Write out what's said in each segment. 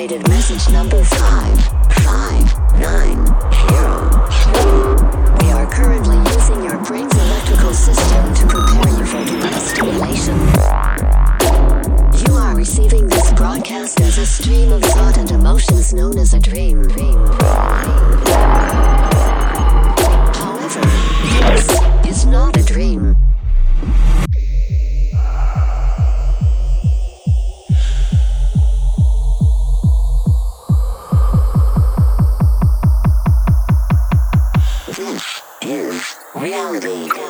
automated message number 55903. We are currently using your brain's electrical system to prepare you for deep stimulation. You are receiving this broadcast as a stream of thought and emotions known as a dream. However, This is reality.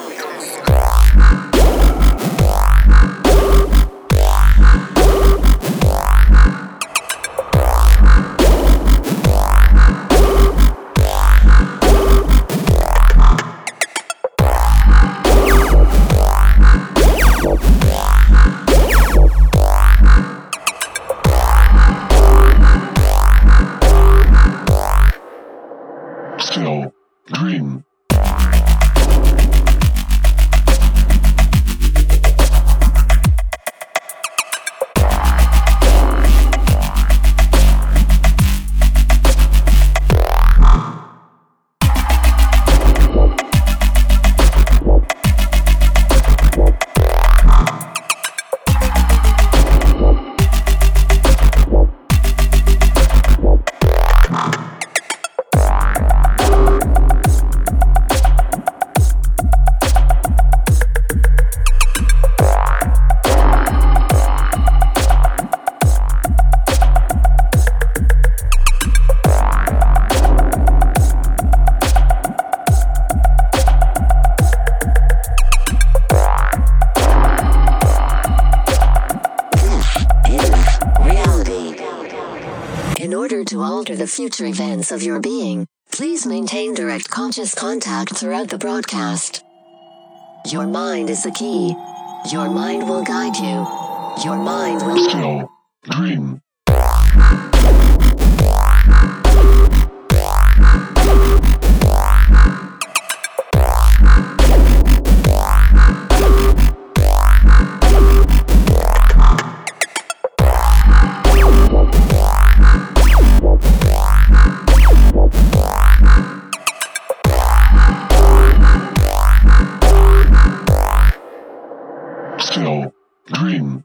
Still in order to alter the future events of your being, please maintain direct conscious contact throughout the broadcast. Your mind is the key. Your mind will guide you. Your mind will. Still, dream. National Dream.